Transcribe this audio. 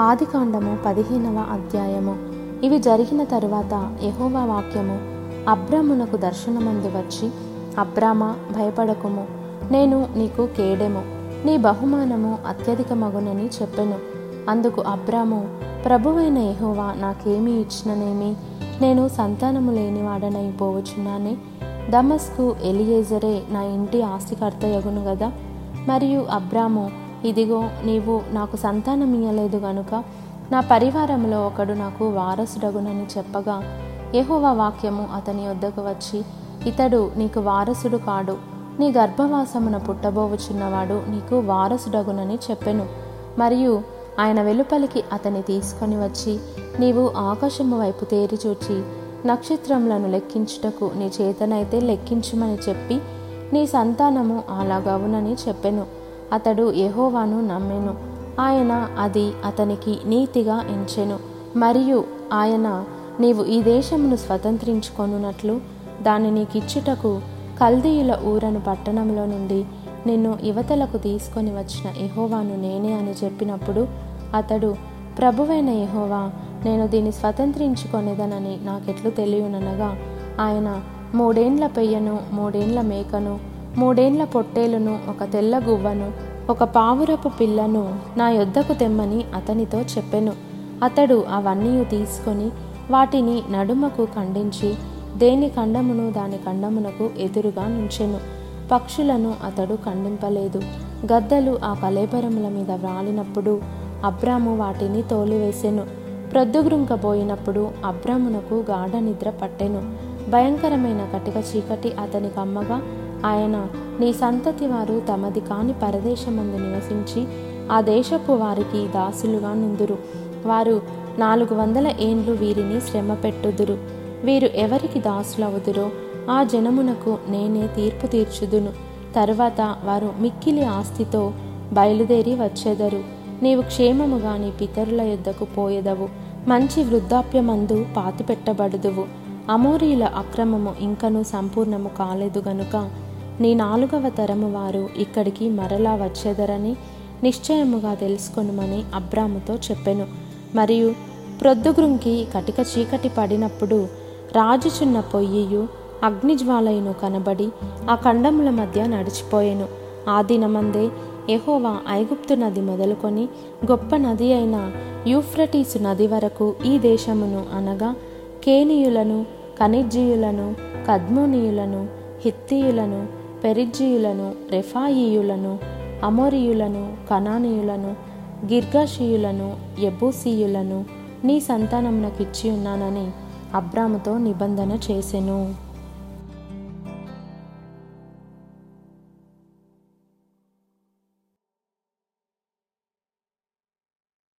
ఆదికాండము పదిహేనవ అధ్యాయము. ఇవి జరిగిన తరువాత యహోవా వాక్యము. అబ్రామునకు దర్శనమందు వచ్చి అబ్రామ భయపడకుము. నేను నీకు కేడెము. నీ బహుమానము అత్యధికమగునని చెప్పెను. అందుకు అబ్రాము ప్రభువైన యహోవా నాకేమీ ఇచ్చిననేమి? నేను సంతానము లేనివాడనైపోవచ్చున్నానే దమస్కు ఎలియేజరే నా ఇంటి ఆస్తికర్తయగును గదా? మరియు అబ్రాము ఇదిగో నీవు నాకు సంతానం గనుక నా పరివారంలో ఒకడు నాకు వారసుడగునని చెప్పగా యహోవా వాక్యము అతని వద్దకు వచ్చి ఇతడు నీకు వారసుడు కాడు నీ గర్భవాసమున పుట్టబోవుచున్నవాడు నీకు వారసుడగునని చెప్పెను. మరియు ఆయన వెలుపలికి అతని తీసుకొని వచ్చి నీవు ఆకాశము వైపు తేరి చూచి నక్షత్రములను లెక్కించుటకు నీ చేతనైతే లెక్కించుమని చెప్పి నీ సంతానము అలాగవునని చెప్పెను. అతడు యహోవాను నమ్మెను. ఆయన అది అతనికి నీతిగా ఎంచెను. మరియు ఆయన నీవు ఈ దేశమును స్వతంత్రించుకొనున్నట్లు దాన్ని నీకిచ్చుటకు కల్దీయుల ఊరను పట్టణంలో నుండి నిన్ను యువతలకు తీసుకొని వచ్చిన ఎహోవాను నేనే అని చెప్పినప్పుడు అతడు ప్రభువైన ఎహోవా నేను దీన్ని స్వతంత్రించుకొనేదనని నాకెట్లు తెలియననగా ఆయన మూడేండ్ల పెయ్యను మూడేండ్ల మేకను మూడేండ్ల పొట్టేలును ఒక తెల్ల గువ్వను ఒక పావురపు పిల్లను నా యొద్దకు తెమ్మని అతనితో చెప్పెను. అతడు అవన్నీ తీసుకొని వాటిని నడుమకు ఖండించి దేని ఖండమును దాని ఖండమునకు ఎదురుగా నుంచెను. పక్షులను అతడు ఖండింపలేదు. గద్దలు ఆ కలేబరముల మీద వ్రాలినప్పుడు అబ్రాము వాటిని తోలివేసెను. ప్రొద్దుగ్రుంకబోయినప్పుడు అబ్రామునకు గాఢ నిద్ర పట్టెను. భయంకరమైన కటిక చీకటి అతని కమ్మగా ఆయన నీ సంతతి వారు తమది కాని పరదేశమందు నివసించి ఆ దేశపు వారికి దాసులుగా నుందురు. వారు నాలుగు వందల ఏండ్లు వీరిని శ్రమ పెట్టుదురు వీరు ఎవరికి దాసులవుదురో ఆ జనమునకు నేనే తీర్పు తీర్చుదును. తరువాత వారు మిక్కిలి ఆస్తితో బయలుదేరి వచ్చెదరు. నీవు క్షేమముగా నీ పితరుల యొద్దకు పోయేదవు. మంచి వృద్ధాప్యమందు పాతిపెట్టబడుదువు. అమోరీల అక్రమము ఇంకనూ సంపూర్ణము కాలేదు గనుక నీ నాలుగవ తరము వారు ఇక్కడికి మరలా వచ్చేదరని నిశ్చయముగా తెలుసుకొనుమని అబ్రాముతో చెప్పెను. మరియు ప్రొద్దుగురుంకి కటిక చీకటి పడినప్పుడు రాజుచున్న పొయ్యియు అగ్నిజ్వాలయును కనబడి ఆ ఖండముల మధ్య నడిచిపోయెను. ఆ దినమందే ఎహోవా ఐగుప్తు నది మొదలుకొని గొప్ప నది అయిన యూఫ్రటీసు నది వరకు ఈ దేశమును అనగా కేనీయులను ఖనిజీయులను కద్మోనీయులను హిత్తీయులను పెరిజ్జీయులను రెఫాయియులను అమోరియులను కనానీయులను గిర్గాషీయులను ఎబూసీయులను నీ సంతానమునకిచ్చి ఉన్నానని అబ్రాముతో నిబంధన చేసెను.